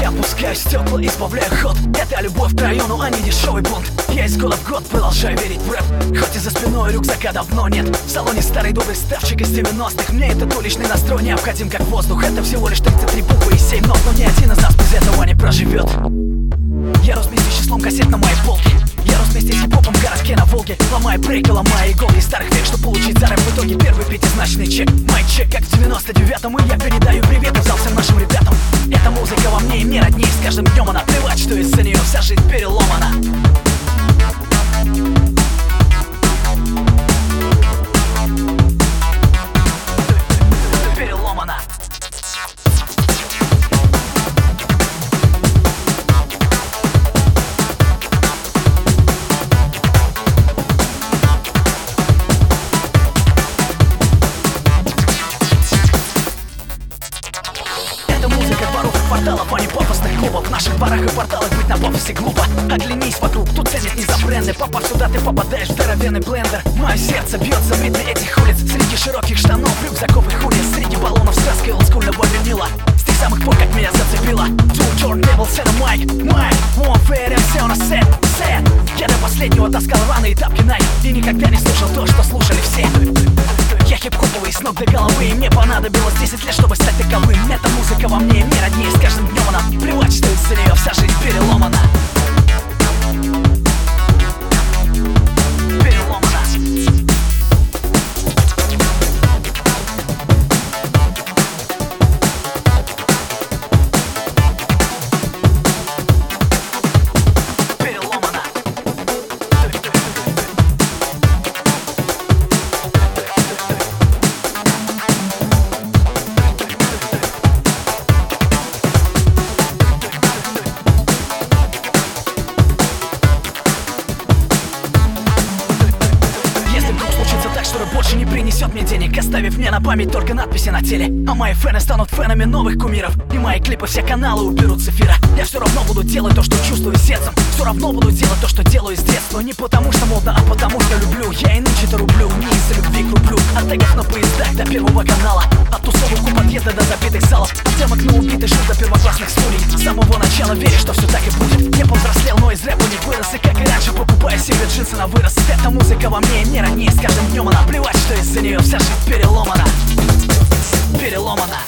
Я пускаю стекла, избавляю ход. Это любовь к району, а не дешевый бунт. Я из года в год продолжаю верить в рэп. Хоть и за спиной рюкзака давно нет. В салоне старый добрый ставчик из 90-х Мне этот уличный настрой необходим как воздух. Это всего лишь 33 буквы и 7 нот. Но ни один из нас без этого не проживет Я рос вместе с числом кассет на моей полке. Я рос вместе с хип-хопом в городке на Волге. Ломая брейки, ломая иголки старых век Чтобы получить за рэп в итоге первый пятизначный чек. Мой чек как в 99-м И я передаю привет зал всем нашим ребятам. Эта музыка во мне и мне родней С каждым днем она плевать, что из-за нее вся жизнь Переломана наших барах и порталах быть на пафосе глупо. Оглянись вокруг, тут ценят не за бренды. Попав сюда, ты попадаешь в здоровенный блендер. Мое сердце бьется в ритме этих улиц. Среди широких штанов, рюкзаков и хули Среди баллонов с краской олдскульного винила. С тех самых пор, как меня зацепило. Two turntables and a mic, mic One fair and все на сет, сет Я до последнего таскал раны и тапки Nike И никогда не слушал то, что слушали все. Я хип-хоповый с ног до головы И мне понадобилось 10 лет, чтобы стать таковым. Эта музыка во мне, принесет мне денег Оставив мне на память только надписи на теле. А мои фэны станут фэнами новых кумиров. И мои клипы все каналы уберут с эфира. Я все равно буду делать то, что чувствую сердцем. Все равно буду делать то, что делаю с детства. Не потому что модно, а потому что люблю. Я и нынче-то рублю, не из-за любви к рублю От тегов на поездах до первого канала. От тусовок у подъезда до забитых залов. От темок на убитый шут до первоклассных студий С самого начала верю, что все так и будет. Я повзрослел, но из рэпа не вырос. И как и раньше покупаю себе джинсы на вырос. Эта музыка во мне и мне роднее С каждым днем она плевать, из-за нее вся жизнь переломана Переломана